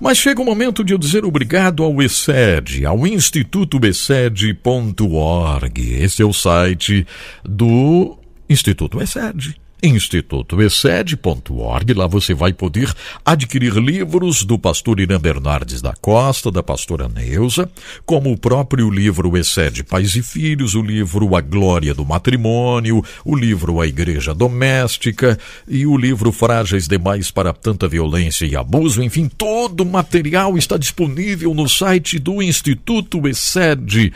Mas chega o momento de eu dizer obrigado ao ESED, ao Instituto. Esse é o site do Instituto ESED institutoexcede.org. Lá você vai poder adquirir livros do pastor Irã Bernardes da Costa, da pastora Neuza, como o próprio livro Excede Pais e Filhos, o livro A Glória do Matrimônio, o livro A Igreja Doméstica e o livro Frágeis Demais para Tanta Violência e Abuso. Enfim, todo o material está disponível no site do Instituto Excede.org.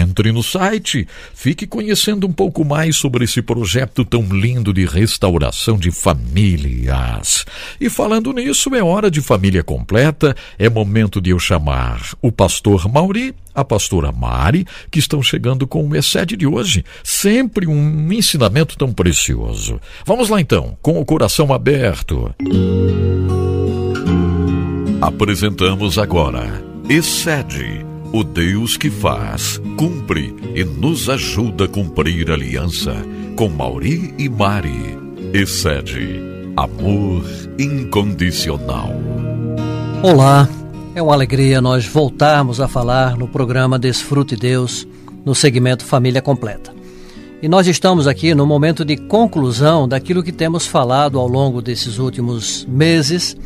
Entre no site, fique conhecendo um pouco mais sobre esse projeto projeto tão lindo de restauração de famílias. E falando nisso, é hora de família completa, é momento de eu chamar o pastor Mauri, a pastora Mari, que estão chegando com o Excede de hoje. Sempre um ensinamento tão precioso. Vamos lá então, com o coração aberto. Apresentamos agora Excede o Deus que faz, cumpre e nos ajuda a cumprir aliança com Mauri e Mari. Excede amor incondicional. Olá, é uma alegria nós voltarmos a falar no programa Desfrute Deus, no segmento Família Completa. E nós estamos aqui no momento de conclusão daquilo que temos falado ao longo desses últimos meses,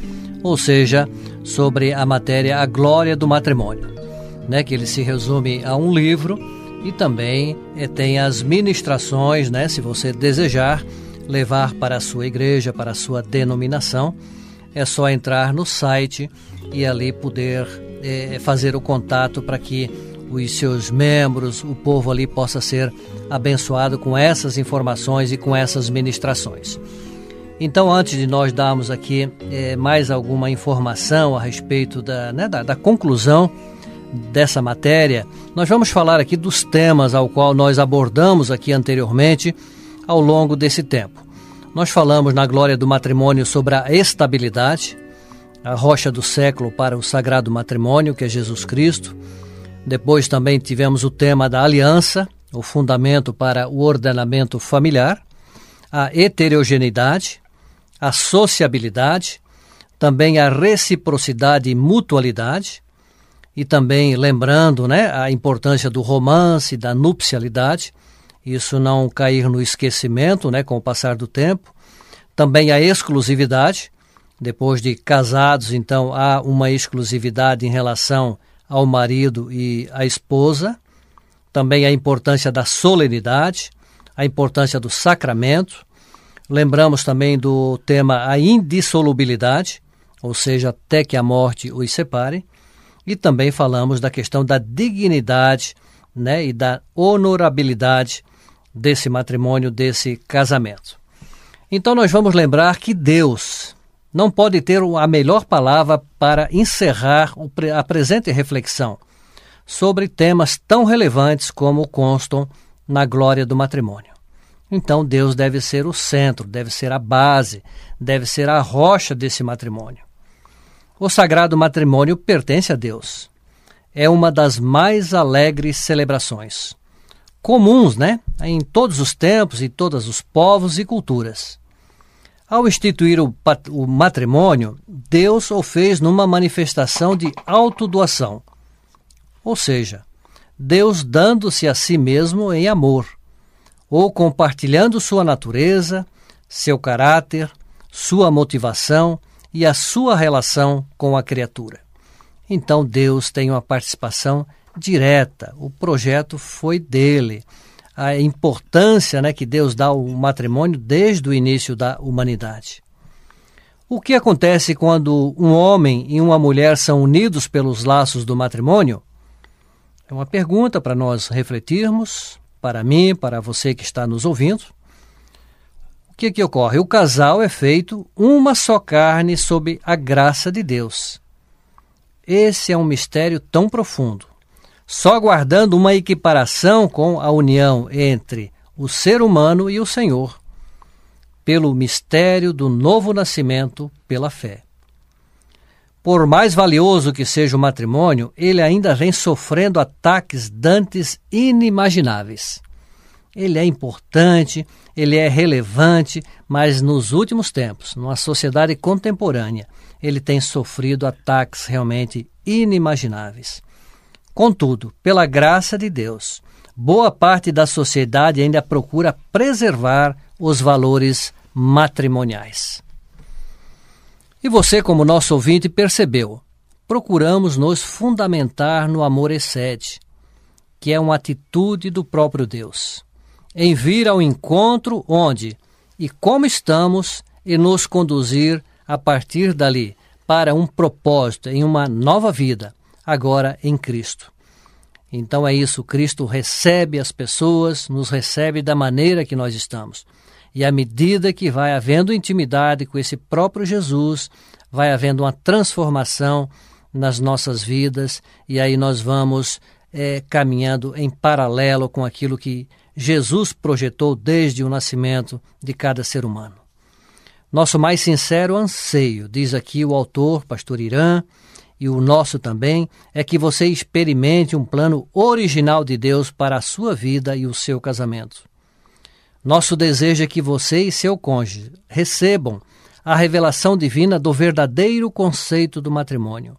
ou seja, sobre a matéria A Glória do Matrimônio né, que ele se resume a um livro e também é, tem as ministrações, né, se você desejar levar para a sua igreja, para a sua denominação, é só entrar no site e ali poder é, fazer o contato para que os seus membros, o povo ali possa ser abençoado com essas informações e com essas ministrações. Então, antes de nós darmos aqui é, mais alguma informação a respeito da, né, da, da conclusão dessa matéria, nós vamos falar aqui dos temas ao qual nós abordamos aqui anteriormente ao longo desse tempo. Nós falamos na glória do matrimônio sobre a estabilidade, a rocha do século para o sagrado matrimônio, que é Jesus Cristo. Depois também tivemos o tema da aliança, o fundamento para o ordenamento familiar, a heterogeneidade, a sociabilidade, também a reciprocidade e mutualidade, e também lembrando né, a importância do romance, da nupcialidade, isso não cair no esquecimento né, com o passar do tempo. Também a exclusividade, depois de casados, então há uma exclusividade em relação ao marido e à esposa. Também a importância da solenidade, a importância do sacramento. Lembramos também do tema a indissolubilidade, ou seja, até que a morte os separe. E também falamos da questão da dignidade né, e da honorabilidade desse matrimônio, desse casamento. Então nós vamos lembrar que Deus não pode ter a melhor palavra para encerrar a presente reflexão sobre temas tão relevantes como constam na glória do matrimônio. Então Deus deve ser o centro, deve ser a base, deve ser a rocha desse matrimônio. O sagrado matrimônio pertence a Deus. É uma das mais alegres celebrações. Comuns, né? Em todos os tempos e todos os povos e culturas. Ao instituir o, o matrimônio, Deus o fez numa manifestação de autodoação. Ou seja, Deus dando-se a si mesmo em amor, ou compartilhando sua natureza, seu caráter, sua motivação e a sua relação com a criatura. Então Deus tem uma participação direta, o projeto foi dele. A importância né, que Deus dá ao matrimônio desde o início da humanidade. O que acontece quando um homem e uma mulher são unidos pelos laços do matrimônio? É uma pergunta para nós refletirmos, para mim, para você que está nos ouvindo que, que ocorre? O casal é feito uma só carne sob a graça de Deus. Esse é um mistério tão profundo, só aguardando uma equiparação com a união entre o ser humano e o Senhor, pelo mistério do novo nascimento pela fé. Por mais valioso que seja o matrimônio, ele ainda vem sofrendo ataques dantes inimagináveis. Ele é importante, ele é relevante, mas nos últimos tempos, numa sociedade contemporânea, ele tem sofrido ataques realmente inimagináveis. Contudo, pela graça de Deus, boa parte da sociedade ainda procura preservar os valores matrimoniais. E você, como nosso ouvinte, percebeu, procuramos nos fundamentar no amor excede, que é uma atitude do próprio Deus, em vir ao encontro onde e como estamos e nos conduzir a partir dali para um propósito em uma nova vida, agora em Cristo. Então é isso, Cristo recebe as pessoas, nos recebe da maneira que nós estamos. E à medida que vai havendo intimidade com esse próprio Jesus, vai havendo uma transformação nas nossas vidas, e aí nós vamos é, caminhando em paralelo com aquilo que Jesus projetou desde o nascimento de cada ser humano. Nosso mais sincero anseio, diz aqui o autor, pastor Irã, e o nosso também, é que você experimente um plano original de Deus para a sua vida e o seu casamento. Nosso desejo é que você e seu cônjuge recebam a revelação divina do verdadeiro conceito do matrimônio.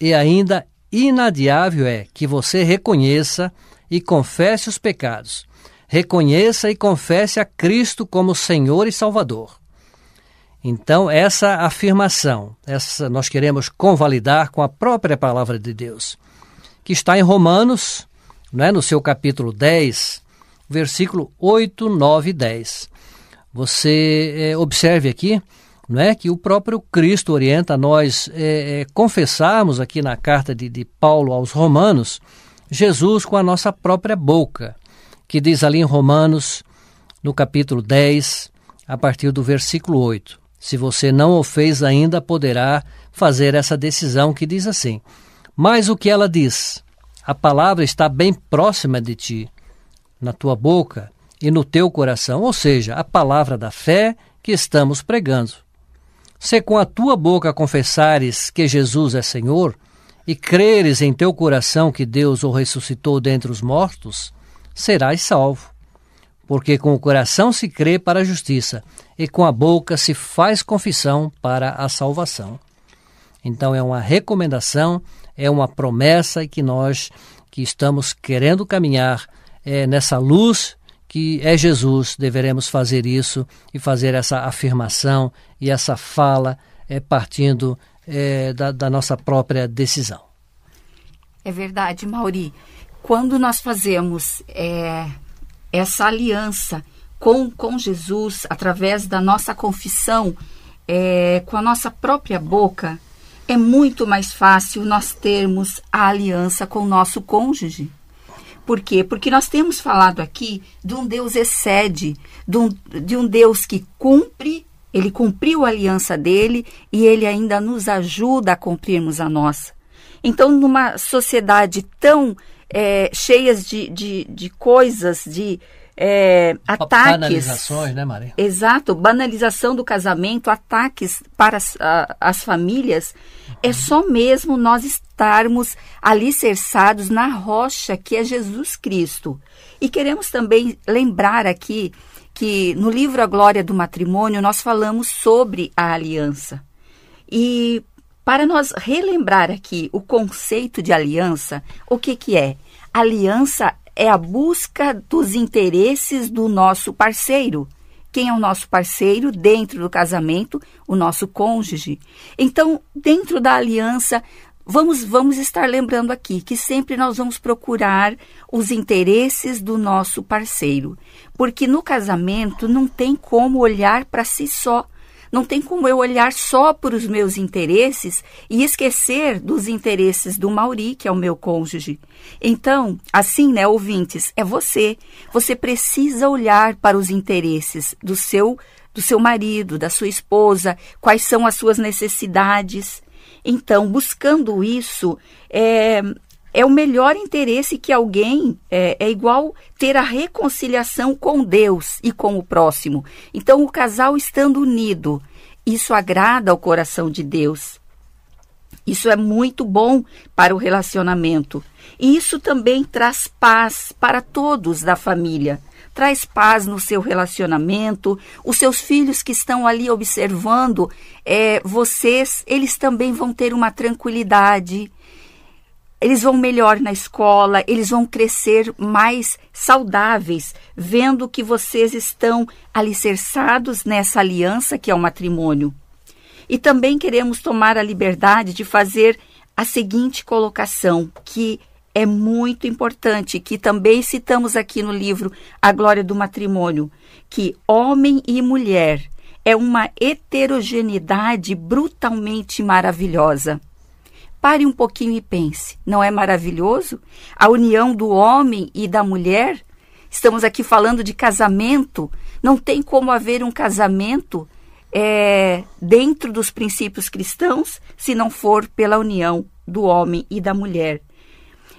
E ainda inadiável é que você reconheça e confesse os pecados. Reconheça e confesse a Cristo como Senhor e Salvador. Então, essa afirmação, essa nós queremos convalidar com a própria palavra de Deus, que está em Romanos, não é, no seu capítulo 10, versículo 8, 9 e 10. Você é, observe aqui não é que o próprio Cristo orienta nós é, é, confessarmos aqui na carta de, de Paulo aos Romanos Jesus com a nossa própria boca, que diz ali em Romanos, no capítulo 10, a partir do versículo 8. Se você não o fez ainda, poderá fazer essa decisão que diz assim: Mas o que ela diz? A palavra está bem próxima de ti, na tua boca e no teu coração, ou seja, a palavra da fé que estamos pregando. Se com a tua boca confessares que Jesus é Senhor, e creres em teu coração que Deus o ressuscitou dentre os mortos, serás salvo. Porque com o coração se crê para a justiça, e com a boca se faz confissão para a salvação. Então é uma recomendação, é uma promessa que nós que estamos querendo caminhar é, nessa luz que é Jesus, deveremos fazer isso e fazer essa afirmação e essa fala é, partindo é, da, da nossa própria decisão. É verdade, Mauri. Quando nós fazemos é, essa aliança com, com Jesus, através da nossa confissão, é, com a nossa própria boca, é muito mais fácil nós termos a aliança com o nosso cônjuge. Por quê? Porque nós temos falado aqui de um Deus excede, de um, de um Deus que cumpre ele cumpriu a aliança dele e ele ainda nos ajuda a cumprirmos a nossa. Então, numa sociedade tão é, cheias de, de, de coisas, de é, ataques. Banalizações, né, Maria? Exato, banalização do casamento, ataques para as, a, as famílias. Uhum. É só mesmo nós estarmos alicerçados na rocha que é Jesus Cristo. E queremos também lembrar aqui que no livro A Glória do Matrimônio nós falamos sobre a aliança. E para nós relembrar aqui o conceito de aliança, o que, que é? Aliança é a busca dos interesses do nosso parceiro. Quem é o nosso parceiro dentro do casamento? O nosso cônjuge. Então, dentro da aliança, vamos, vamos estar lembrando aqui que sempre nós vamos procurar os interesses do nosso parceiro. Porque no casamento não tem como olhar para si só. Não tem como eu olhar só para os meus interesses e esquecer dos interesses do Mauri, que é o meu cônjuge. Então, assim, né, ouvintes, é você. Você precisa olhar para os interesses do seu do seu marido, da sua esposa, quais são as suas necessidades. Então, buscando isso, é, é o melhor interesse que alguém é, é, igual ter a reconciliação com Deus e com o próximo. Então, o casal estando unido, isso agrada ao coração de Deus. Isso é muito bom para o relacionamento. E isso também traz paz para todos da família. Traz paz no seu relacionamento. Os seus filhos que estão ali observando é, vocês, eles também vão ter uma tranquilidade. Eles vão melhor na escola, eles vão crescer mais saudáveis, vendo que vocês estão alicerçados nessa aliança que é o matrimônio. E também queremos tomar a liberdade de fazer a seguinte colocação, que é muito importante, que também citamos aqui no livro A Glória do Matrimônio, que homem e mulher é uma heterogeneidade brutalmente maravilhosa. Pare um pouquinho e pense, não é maravilhoso? A união do homem e da mulher? Estamos aqui falando de casamento. Não tem como haver um casamento é, dentro dos princípios cristãos se não for pela união do homem e da mulher.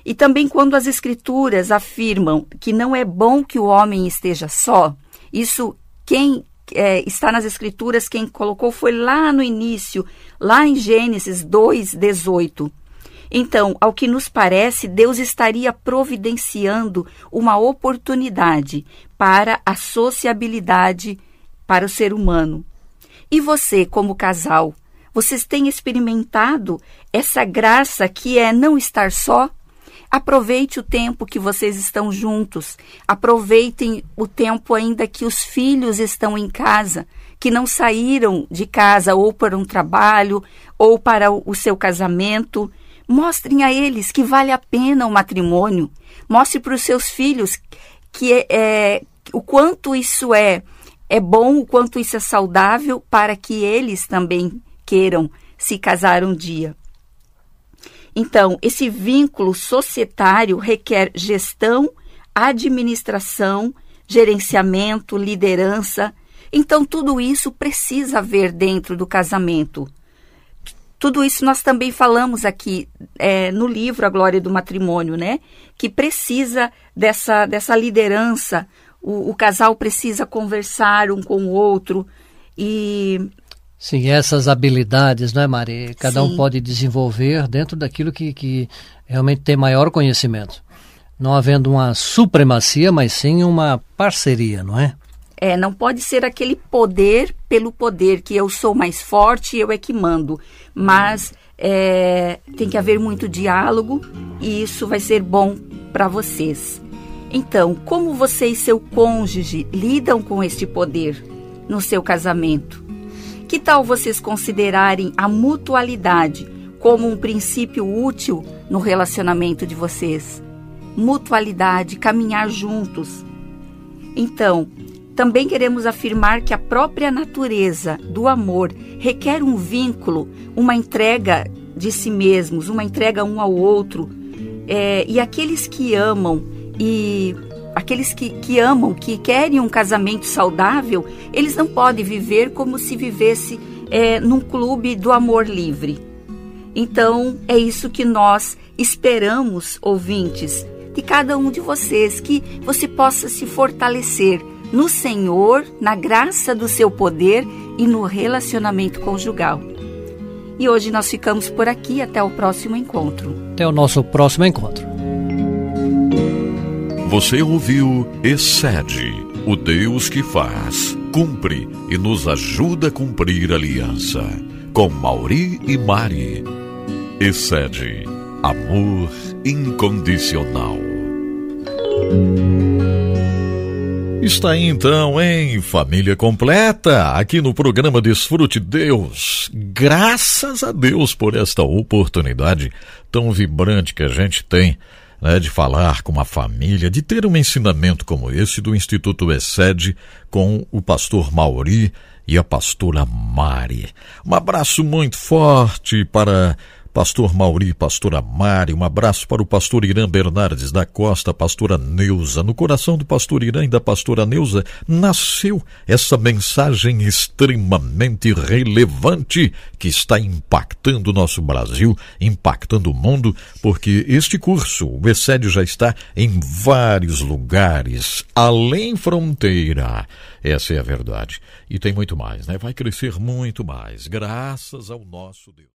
E também quando as escrituras afirmam que não é bom que o homem esteja só, isso quem é, está nas escrituras, quem colocou foi lá no início, lá em Gênesis 2:18. Então, ao que nos parece, Deus estaria providenciando uma oportunidade para a sociabilidade para o ser humano. E você, como casal, vocês têm experimentado essa graça que é não estar só? Aproveite o tempo que vocês estão juntos. Aproveitem o tempo ainda que os filhos estão em casa, que não saíram de casa ou para um trabalho ou para o seu casamento. Mostrem a eles que vale a pena o matrimônio. Mostre para os seus filhos que é, é o quanto isso é é bom o quanto isso é saudável para que eles também queiram se casar um dia. Então, esse vínculo societário requer gestão, administração, gerenciamento, liderança. Então, tudo isso precisa haver dentro do casamento. Tudo isso nós também falamos aqui é, no livro A Glória do Matrimônio, né? Que precisa dessa, dessa liderança, o, o casal precisa conversar um com o outro e Sim, essas habilidades, não é, Maria? Cada Sim. um pode desenvolver dentro daquilo que, que realmente tem maior conhecimento. Não havendo uma supremacia, mas sim uma parceria, não é? É, não pode ser aquele poder pelo poder, que eu sou mais forte e eu é que mando. Mas é, tem que haver muito diálogo e isso vai ser bom para vocês. Então, como você e seu cônjuge lidam com este poder no seu casamento? Que tal vocês considerarem a mutualidade como um princípio útil no relacionamento de vocês? Mutualidade, caminhar juntos. Então, também queremos afirmar que a própria natureza do amor requer um vínculo, uma entrega de si mesmos, uma entrega um ao outro. É, e aqueles que amam e aqueles que, que amam, que querem um casamento saudável, eles não podem viver como se vivesse é, num clube do amor livre. Então, é isso que nós esperamos, ouvintes, de cada um de vocês, que você possa se fortalecer no Senhor, na graça do seu poder e no relacionamento conjugal. E hoje nós ficamos por aqui. Até o próximo encontro. Até o nosso próximo encontro. Você ouviu Excede, o Deus que faz, cumpre e nos ajuda a cumprir a aliança. Com Mauri e Mari. Excede, amor incondicional. Está aí então em Família Completa, aqui no programa Desfrute Deus. Graças a Deus por esta oportunidade tão vibrante que a gente tem né, de falar com uma família, de ter um ensinamento como esse do Instituto ESED com o pastor Mauri e a pastora Mari. Um abraço muito forte para Pastor Mauri, pastora Mari, um abraço para o pastor Irã Bernardes da Costa, pastora Neuza. No coração do pastor Irã e da pastora Neuza nasceu essa mensagem extremamente relevante que está impactando o nosso Brasil, impactando o mundo, porque este curso, o ESED, já está em vários lugares, além fronteira. Essa é a verdade. E tem muito mais, né? Vai crescer muito mais, graças ao nosso Deus.